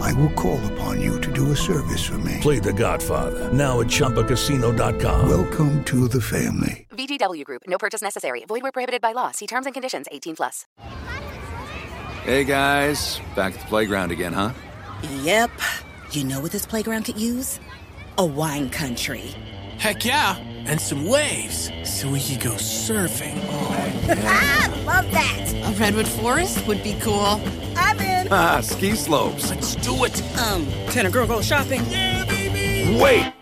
I will call upon you to do a service for me. Play The Godfather now at ChumbaCasino.com. Welcome to the family. VGW Group. No purchase necessary. Void where prohibited by law. See terms and conditions. 18 plus. Hey guys, back at the playground again, huh? Yep. You know what this playground could use? A wine country. Heck yeah, and some waves so we could go surfing. Oh, ah, love that. A redwood forest would be cool. I'm in. Ah, ski slopes. Let's do it. Um, can a girl go shopping? Yeah, baby. Wait.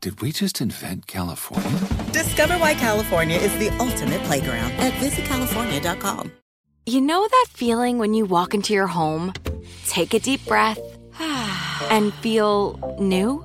Did we just invent California? Discover why California is the ultimate playground at visitcalifornia.com. You know that feeling when you walk into your home, take a deep breath, and feel new?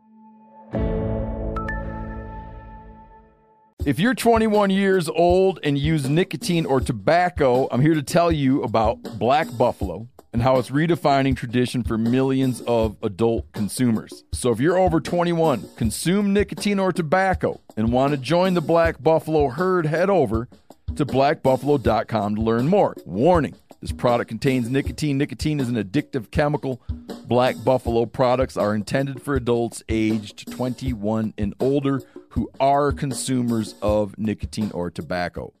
If you're 21 years old and use nicotine or tobacco, I'm here to tell you about Black Buffalo and how it's redefining tradition for millions of adult consumers. So if you're over 21, consume nicotine or tobacco, and want to join the Black Buffalo herd, head over to blackbuffalo.com to learn more. Warning this product contains nicotine. Nicotine is an addictive chemical. Black Buffalo products are intended for adults aged 21 and older who are consumers of nicotine or tobacco.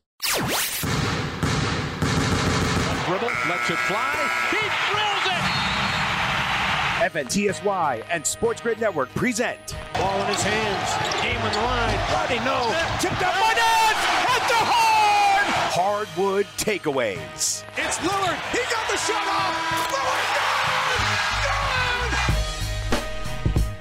Dribble, lets it fly. He drills it! FNTSY and Sports Grid Network present. Ball in his hands. Game on the line. Rodney, no. Tipped up Monez at the horn! Hardwood takeaways. It's Lillard. He got the shot off.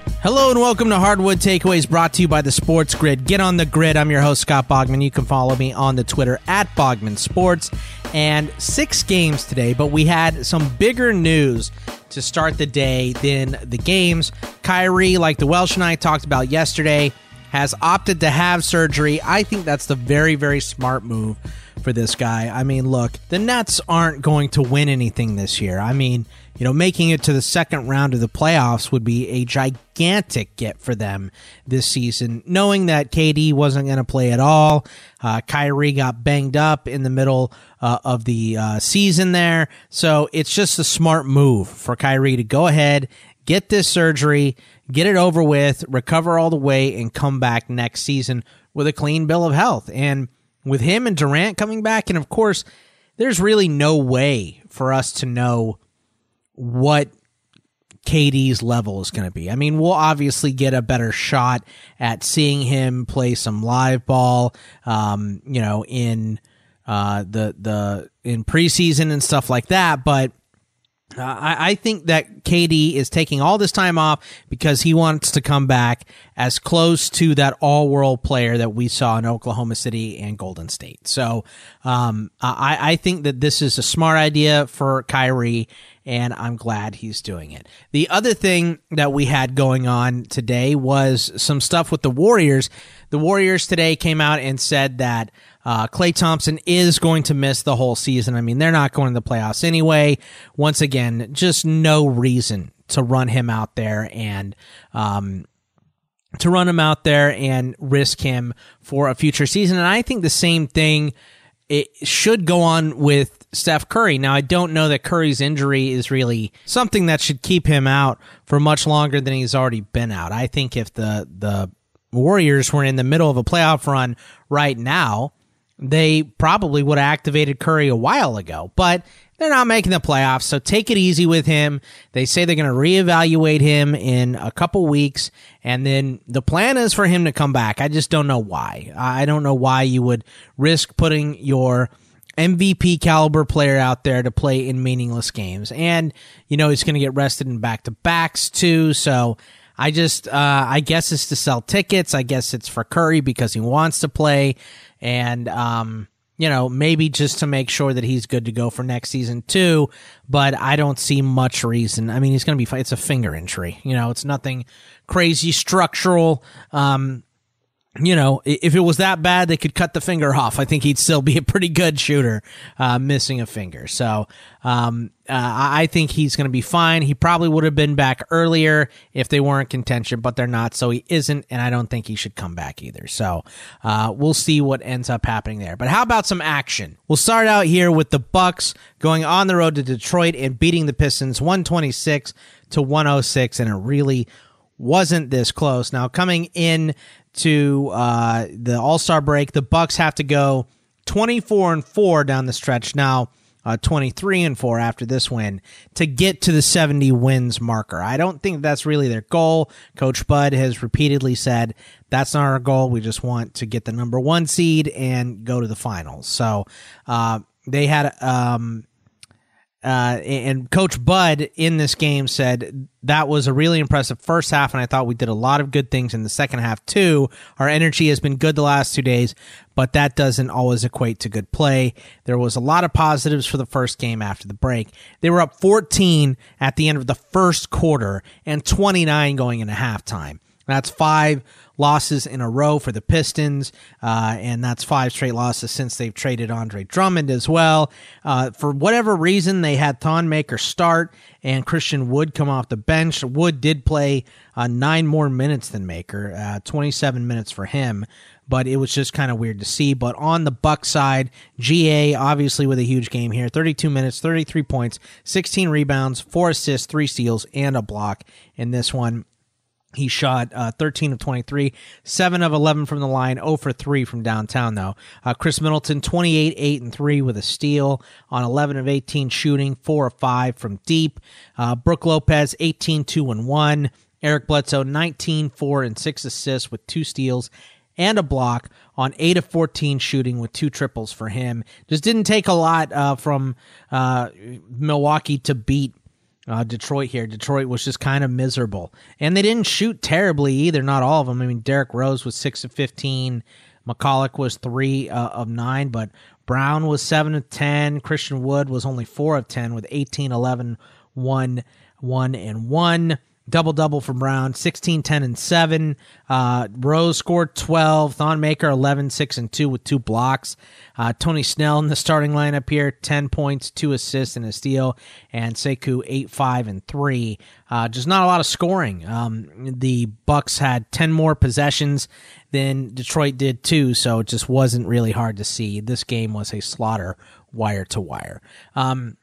Lillard, Hello and welcome to Hardwood Takeaways brought to you by the Sports Grid. Get on the grid. I'm your host, Scott Bogman. You can follow me on the Twitter at Bogman Sports. And six games today, but we had some bigger news to start the day than the games. Kyrie, like the Welsh and I talked about yesterday, has opted to have surgery. I think that's the very, very smart move for this guy. I mean, look, the Nets aren't going to win anything this year. I mean, you know, making it to the second round of the playoffs would be a gigantic get for them this season. Knowing that KD wasn't going to play at all, uh, Kyrie got banged up in the middle uh, of the uh, season there. So it's just a smart move for Kyrie to go ahead, get this surgery, get it over with, recover all the way, and come back next season with a clean bill of health. And with him and Durant coming back, and of course, there's really no way for us to know what KD's level is going to be. I mean, we'll obviously get a better shot at seeing him play some live ball, um, you know, in uh, the the in preseason and stuff like that. But uh, I, I think that KD is taking all this time off because he wants to come back as close to that all world player that we saw in Oklahoma City and Golden State. So um, I, I think that this is a smart idea for Kyrie, and I'm glad he's doing it. The other thing that we had going on today was some stuff with the Warriors. The Warriors today came out and said that uh, Klay Thompson is going to miss the whole season. I mean, they're not going to the playoffs anyway. Once again, just no reason to run him out there and um, to run him out there and risk him for a future season. And I think the same thing it should go on with Steph Curry. Now, I don't know that Curry's injury is really something that should keep him out for much longer than he's already been out. I think if the the Warriors were in the middle of a playoff run right now, they probably would have activated Curry a while ago. But they're not making the playoffs, so take it easy with him. They say they're going to reevaluate him in a couple weeks, and then the plan is for him to come back. I just don't know why. I don't know why you would risk putting your MVP caliber player out there to play in meaningless games. And, you know, he's going to get rested in back to backs too. So I just, uh, I guess it's to sell tickets. I guess it's for Curry because he wants to play. And, um, you know, maybe just to make sure that he's good to go for next season too. But I don't see much reason. I mean, he's going to be, it's a finger injury. You know, it's nothing crazy structural. Um, you know, if it was that bad, they could cut the finger off. I think he'd still be a pretty good shooter, uh, missing a finger. So, um, uh, I think he's going to be fine. He probably would have been back earlier if they weren't contention, but they're not. So he isn't, and I don't think he should come back either. So, uh, we'll see what ends up happening there. But how about some action? We'll start out here with the Bucks going on the road to Detroit and beating the Pistons 126 to 106, and it really wasn't this close. Now, coming in to uh, the All Star break. The Bucks have to go 24 and four down the stretch now. Uh, 23 and 4 after this win to get to the 70 wins marker. I don't think that's really their goal. Coach Bud has repeatedly said that's not our goal. We just want to get the number one seed and go to the finals. So uh, they had um, uh, and Coach Bud in this game said that was a really impressive first half, and I thought we did a lot of good things in the second half too. Our energy has been good the last two days, but that doesn't always equate to good play. There was a lot of positives for the first game after the break. They were up 14 at the end of the first quarter and 29 going into halftime. That's five losses in a row for the Pistons, uh, and that's five straight losses since they've traded Andre Drummond as well. Uh, for whatever reason, they had Thon Maker start and Christian Wood come off the bench. Wood did play uh, nine more minutes than Maker, uh, 27 minutes for him but it was just kind of weird to see. But on the Buck side, GA obviously with a huge game here 32 minutes, 33 points, 16 rebounds, 4 assists, 3 steals, and a block in this one. He shot uh, 13 of 23, 7 of 11 from the line, 0 for 3 from downtown, though. Uh, Khris Middleton, 28, 8 and 3 with a steal on 11 of 18 shooting, 4 of 5 from deep. Uh, Brook Lopez, 18, 2 and 1. Eric Bledsoe, 19, 4 and 6 assists with 2 steals and a block on 8 of 14 shooting with two triples for him. Just didn't take a lot uh, from uh, Milwaukee to beat uh, Detroit here. Detroit was just kind of miserable, and they didn't shoot terribly either. Not all of them. I mean, Derrick Rose was six of fifteen. McCulloch was three uh, of nine, but Brown was seven of ten. Christian Wood was only four of ten with 18, 11, 1, 1, and 1 double double for Brown 16 10 and 7 uh, Rose scored 12 Thon Maker 11 6 and 2 with two blocks. Uh, Tony Snell in the starting lineup here 10 points 2 assists and a steal. And Sekou 8 5 and 3 uh, just not a lot of scoring. Um, the Bucks had 10 more possessions than Detroit did too so it just wasn't really hard to see. This game was a slaughter wire to wire. Um,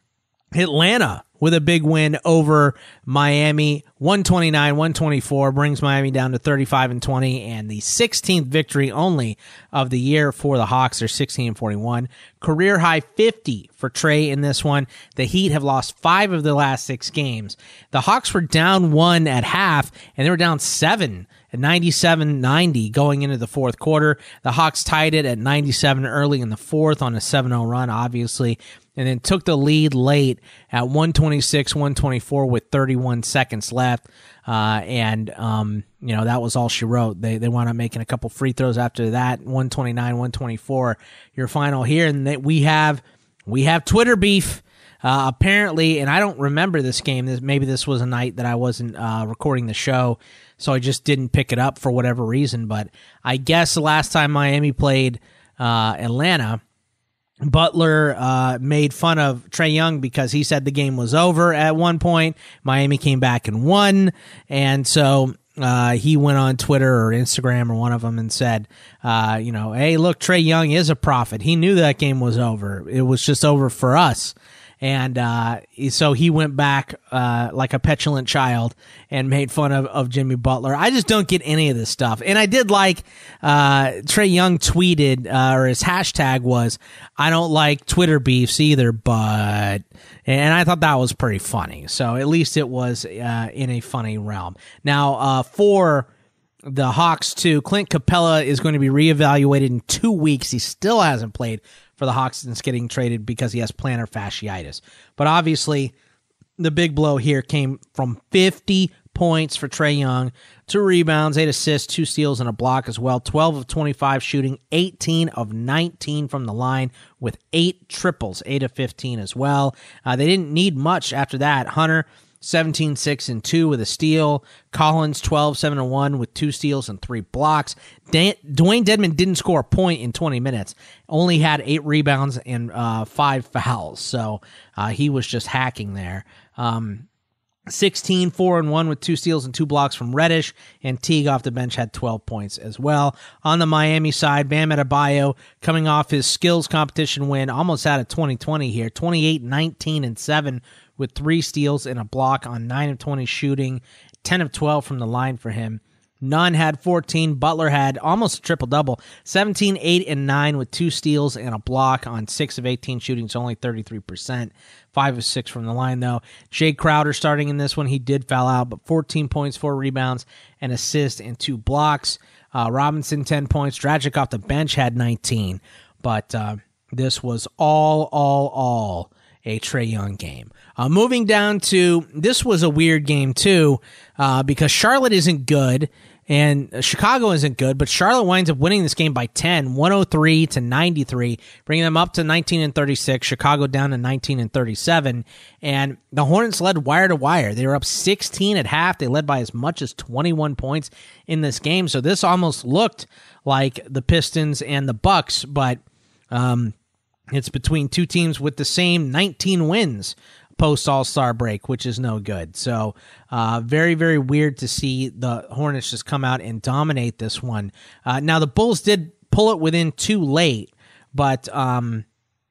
Atlanta with a big win over Miami 129 124 brings Miami down to 35 and 20 and the 16th victory only of the year for the Hawks. They're 16 and 41 career high 50 for Trae in this one. The Heat have lost 5 of the last 6 games. The Hawks were down 1 at half and they were down 7 at 97 90 going into the fourth quarter. The Hawks tied it at 97 early in the fourth on a 7-0 run obviously and then took the lead late at 126, 124 with 31 seconds left. Uh, and, um, you know, that was all she wrote. They, they wound up making a couple free throws after that, 129, 124, your final here. And they, we have, we have Twitter beef. Uh, apparently, and I don't remember this game. This, maybe this was a night that I wasn't uh, recording the show, so I just didn't pick it up for whatever reason. But I guess the last time Miami played uh, Atlanta, Butler uh, made fun of Trae Young because he said the game was over at one point. Miami came back and won, and so uh, he went on Twitter or Instagram or one of them and said, uh, you know, hey, look, Trae Young is a prophet. He knew that game was over. It was just over for us. And uh, so he went back uh, like a petulant child and made fun of, of Jimmy Butler. I just don't get any of this stuff. And I did like uh, Trae Young tweeted, uh, or his hashtag was, I don't like Twitter beefs either, but. And I thought that was pretty funny. So at least it was uh, in a funny realm. Now, uh, for the Hawks, too, Clint Capela is going to be reevaluated in two weeks. He still hasn't played for the Hawks since getting traded because he has plantar fasciitis. But obviously, the big blow here came from 50 points for Trae Young, two rebounds, eight assists, two steals, and a block as well. 12 of 25 shooting, 18 of 19 from the line with eight triples, eight of 15 as well. Uh, they didn't need much after that. Hunter 17 6 and 2 with a steal. Collins 12 7 and 1 with two steals and three blocks. Dan- Dewayne Dedmon didn't score a point in 20 minutes, only had eight rebounds and uh, five fouls. So uh, he was just hacking there. Um, 16, 4 and 1 with two steals and two blocks from Reddish, and Teague off the bench had 12 points as well. On the Miami side, Bam Adebayo coming off his skills competition win, almost out of 2020 here, 28, 19, and 7 with three steals and a block on 9 of 20 shooting, 10 of 12 from the line for him. Nunn had 14. Butler had almost a triple double 17, 8, and 9 with two steals and a block on 6 of 18 shooting, so only 33%. 5 of 6 from the line, though. Jae Crowder starting in this one. He did foul out, but 14 points, 4 rebounds, an assist, and 2 blocks. Uh, Robinson, 10 points. Dragic off the bench had 19. But uh, this was all, all, all a Trae Young game. Uh, moving down to this was a weird game too, uh, because Charlotte isn't good and Chicago isn't good, but Charlotte winds up winning this game by 10, 103 to 93, bringing them up to 19 and 36, Chicago down to 19 and 37. And the Hornets led wire to wire. They were up 16 at half. They led by as much as 21 points in this game. So this almost looked like the Pistons and the Bucks, but um, it's between two teams with the same 19 wins post All Star break, which is no good. So, uh, very, very weird to see the Hornets just come out and dominate this one. Uh, now, the Bulls did pull it within too late, but um,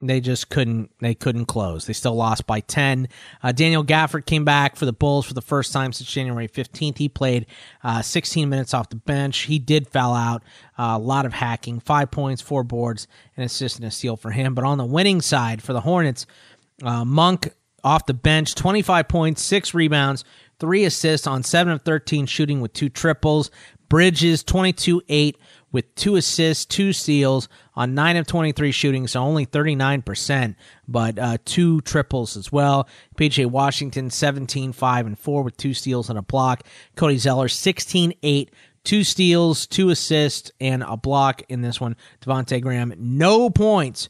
they just couldn't. They couldn't close. They still lost by ten. Uh, Daniel Gafford came back for the Bulls for the first time since January fifteenth. He played uh, 16 minutes off the bench. He did foul out. Uh, a lot of hacking. Five points, four boards, an assist and a steal for him. But on the winning side for the Hornets, uh, Monk off the bench, 25 points, six rebounds, three assists on 7 of 13 shooting with two triples. Bridges, 22 8 with two assists, two steals on 9 of 23 shooting, so only 39%, but uh, two triples as well. PJ Washington, 17 5 and 4 with two steals and a block. Cody Zeller, 16 8 two steals, two assists, and a block in this one. Devonte Graham, no points,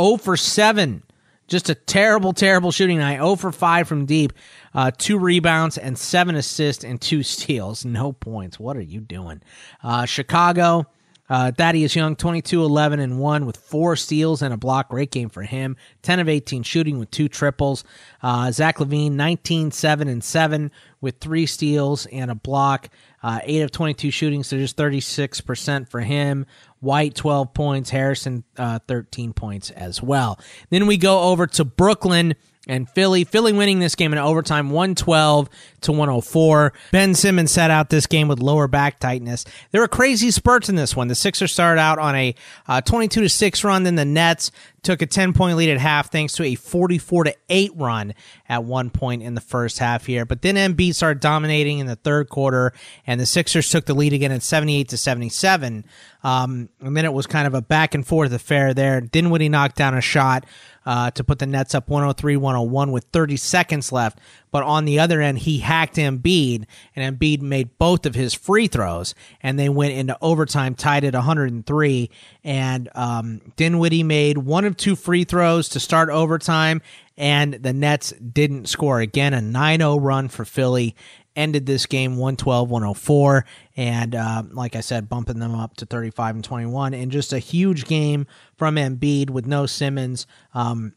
0 for 7 just a terrible, terrible shooting night. 0 for 5 from deep, uh, two rebounds and seven assists and two steals. No points. What are you doing? Uh, Chicago, uh, Thaddeus Young, 22 11 and 1 with four steals and a block. Great game for him. 10 of 18 shooting with two triples. Uh, Zach LaVine, 19 7 and 7 with three steals and a block. Uh, 8 of 22 shooting, so just 36% for him. White 12 points, Harrison uh, 13 points as well. Then we go over to Brooklyn and Philly. Philly winning this game in overtime 112 to 104. Ben Simmons sat out this game with lower back tightness. There were crazy spurts in this one. The Sixers started out on a uh, 22 to 6 run, then the Nets took a 10 point lead at half thanks to a 44 to 8 run at one point in the first half here. But then Embiid started dominating in the third quarter and the Sixers took the lead again at 78 to 77. Um, and then it was kind of a back and forth affair there. Dinwiddie knocked down a shot uh, to put the Nets up 103 101 with 30 seconds left. But on the other end, he hacked Embiid, and Embiid made both of his free throws, and they went into overtime tied at 103. And um, Dinwiddie made one of two free throws to start overtime, and the Nets didn't score. Again, a 9 0 run for Philly ended this game 112 104 and uh, like i said bumping them up to 35 and 21 and just a huge game from Embiid with no simmons um,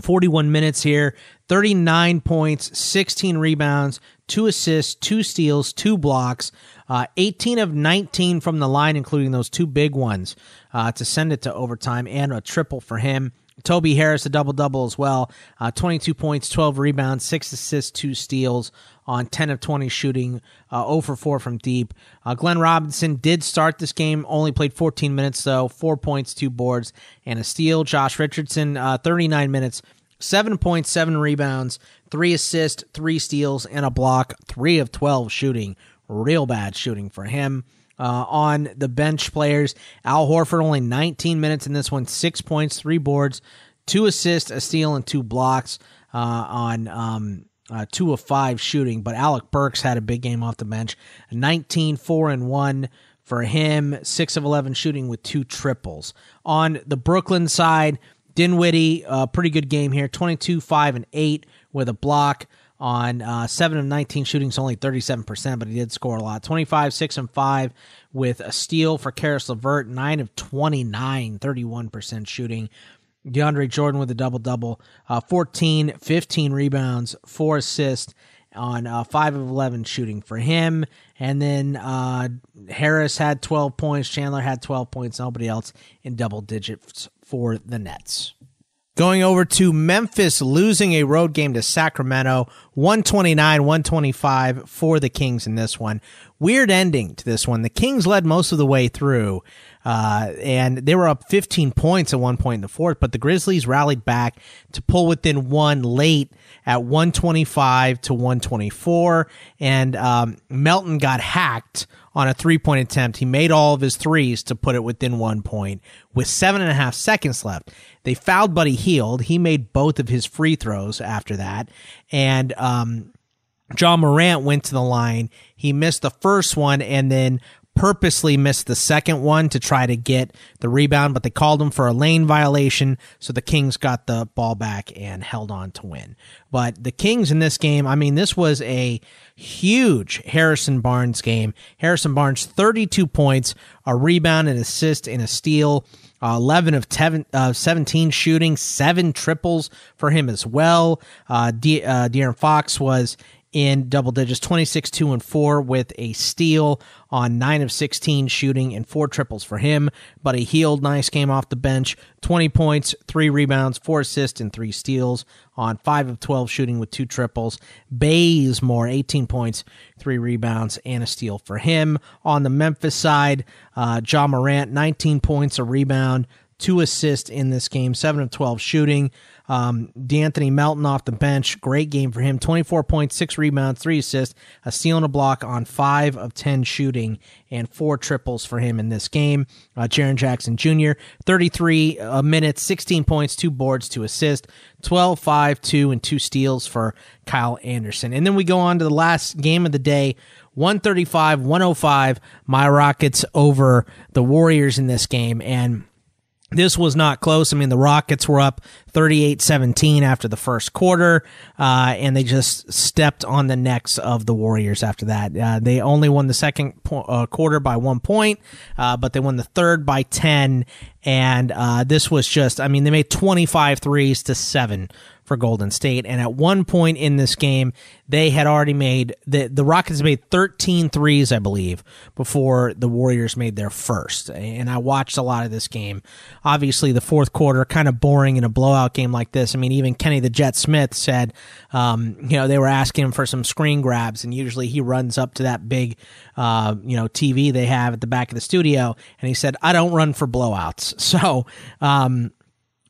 41 minutes here 39 points 16 rebounds two assists, two steals, two blocks, uh, 18 of 19 from the line, including those two big ones uh, to send it to overtime, and a triple for him. Toby Harris, a double double as well. Uh, 22 points, 12 rebounds, 6 assists, 2 steals on 10 of 20 shooting, uh, 0 for 4 from deep. Uh, Glenn Robinson did start this game, only played 14 minutes, though, 4 points, 2 boards, and a steal. Josh Richardson, uh, 39 minutes, 7 points, 7 rebounds, 3 assists, 3 steals, and a block, 3 of 12 shooting. Real bad shooting for him. Uh, on the bench players. Al Horford only 19 minutes in this one, six points, three boards, two assists, a steal, and two blocks uh, on um, uh, two of five shooting. But Alec Burks had a big game off the bench, 19, four and one for him, six of 11 shooting with two triples. On the Brooklyn side, Dinwiddie, a pretty good game here, 22, five and eight with a block on uh, 7 of 19 shooting, so only 37%, but he did score a lot. 25, 6 and 5 with a steal for Caris LeVert, 9 of 29, 31% shooting. DeAndre Jordan with a double double, uh, 14, 15 rebounds, 4 assists on uh, 5 of 11 shooting for him. And then uh, Harris had 12 points, Chandler had 12 points, nobody else in double digits for the Nets. Going over to Memphis, losing a road game to Sacramento, 129 125 for the Kings in this one. Weird ending to this one. The Kings led most of the way through, uh, and they were up 15 points at one point in the fourth, but the Grizzlies rallied back to pull within one late at 125 to 124, and um, Melton got hacked on a three point attempt. He made all of his threes to put it within one point with seven and a half seconds left. They fouled Buddy Hield. He made both of his free throws after that. And, um, Ja Morant went to the line. He missed the first one and then purposely missed the second one to try to get the rebound, but they called him for a lane violation. So the Kings got the ball back and held on to win. But the Kings in this game, I mean, this was a huge Harrison Barnes game. Harrison Barnes, 32 points, a rebound, an assist, and a steal. Uh, 11 of teven, uh, 17 shooting, seven triples for him as well. Uh, De- uh, De'Aaron Fox was in double digits 26 2 and 4 with a steal on 9 of 16 shooting and four triples for him. But a Hield nice came off the bench 20 points 3 rebounds 4 assists and 3 steals on 5 of 12 shooting with two triples. Bazemore 18 points 3 rebounds and a steal for him. On the Memphis side uh, Ja Morant 19 points a rebound two assists in this game 7 of 12 shooting um, De'Anthony Melton off the bench, great game for him. 24 points, six rebounds, three assists, a steal and a block on five of 10 shooting, and four triples for him in this game. Uh, Jaren Jackson Jr., 33 uh, minutes, 16 points, two boards, two assists, 12, 5, 2, and two steals for Kyle Anderson. And then we go on to the last game of the day. 135 105 my rockets over the warriors in this game and this was not close. I mean, the Rockets were up 38 17 after the first quarter, uh, and they just stepped on the necks of the Warriors after that. Uh, they only won the second po- uh, quarter by one point, uh, but they won the third by 10. And uh, this was just, I mean, they made 25 threes to seven for Golden State. And at one point in this game, they had already made the the Rockets made 13 threes, I believe, before the Warriors made their first. And I watched a lot of this game. Obviously, the fourth quarter kind of boring in a blowout game like this. I mean, even Kenny the Jet Smith said, um, you know, they were asking him for some screen grabs, and usually he runs up to that big, uh, you know, TV they have at the back of the studio, and he said, I don't run for blowouts. So, um,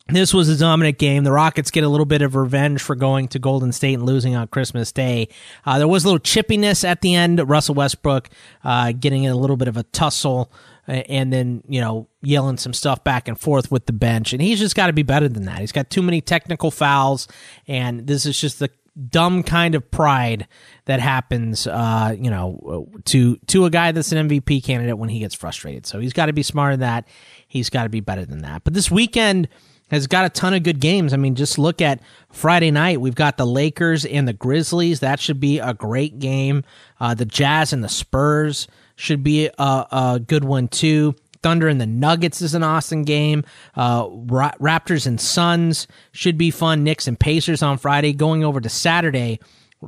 this was a dominant game. The Rockets get a little bit of revenge for going to Golden State and losing on Christmas Day. Uh, there was a little chippiness at the end. Russell Westbrook uh, getting in a little bit of a tussle and then, you know, yelling some stuff back and forth with the bench. And he's just got to be better than that. He's got too many technical fouls, and this is just the dumb kind of pride that happens, uh, you know, to to a guy that's an MVP candidate when he gets frustrated. So he's got to be smarter than that. He's got to be better than that. But this weekend – has got a ton of good games. I mean, just look at Friday night. We've got the Lakers and the Grizzlies. That should be a great game. Uh, the Jazz and the Spurs should be a, a, good one too. Thunder and the Nuggets is an awesome game. Uh, Ra- Raptors and Suns should be fun. Knicks and Pacers on Friday. Going over to Saturday,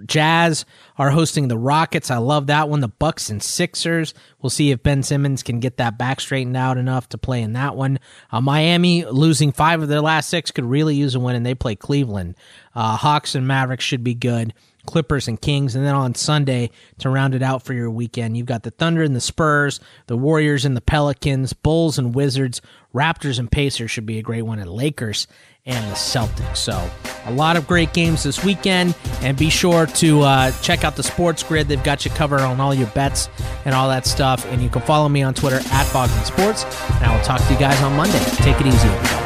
Jazz are hosting the Rockets. I love that one. The Bucks and Sixers. We'll see if Ben Simmons can get that back straightened out enough to play in that one. Uh, Miami losing five of their last six could really use a win, and they play Cleveland. Uh, Hawks and Mavericks should be good. Clippers and Kings. And then on Sunday, to round it out for your weekend, you've got the Thunder and the Spurs, the Warriors and the Pelicans, Bulls and Wizards, Raptors and Pacers should be a great one, and Lakers and the Celtics. So, a lot of great games this weekend. And be sure to uh, check out the Sports Grid. They've got you covered on all your bets and all that stuff. And you can follow me on Twitter at Bogman Sports. And I will talk to you guys on Monday. Take it easy, everybody.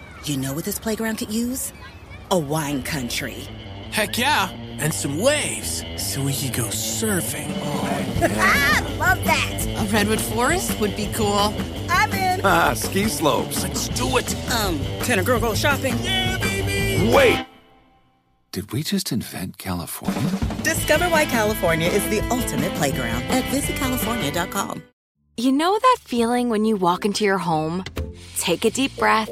You know what this playground could use? A wine country. Heck yeah, and some waves so we could go surfing. Oh, ah, love that. A redwood forest would be cool. I'm in. Ah, ski slopes. Let's do it. Um, can a girl go shopping? Yeah, baby. Wait! Did we just invent California? Discover why California is the ultimate playground at visitcalifornia.com. You know that feeling when you walk into your home, take a deep breath,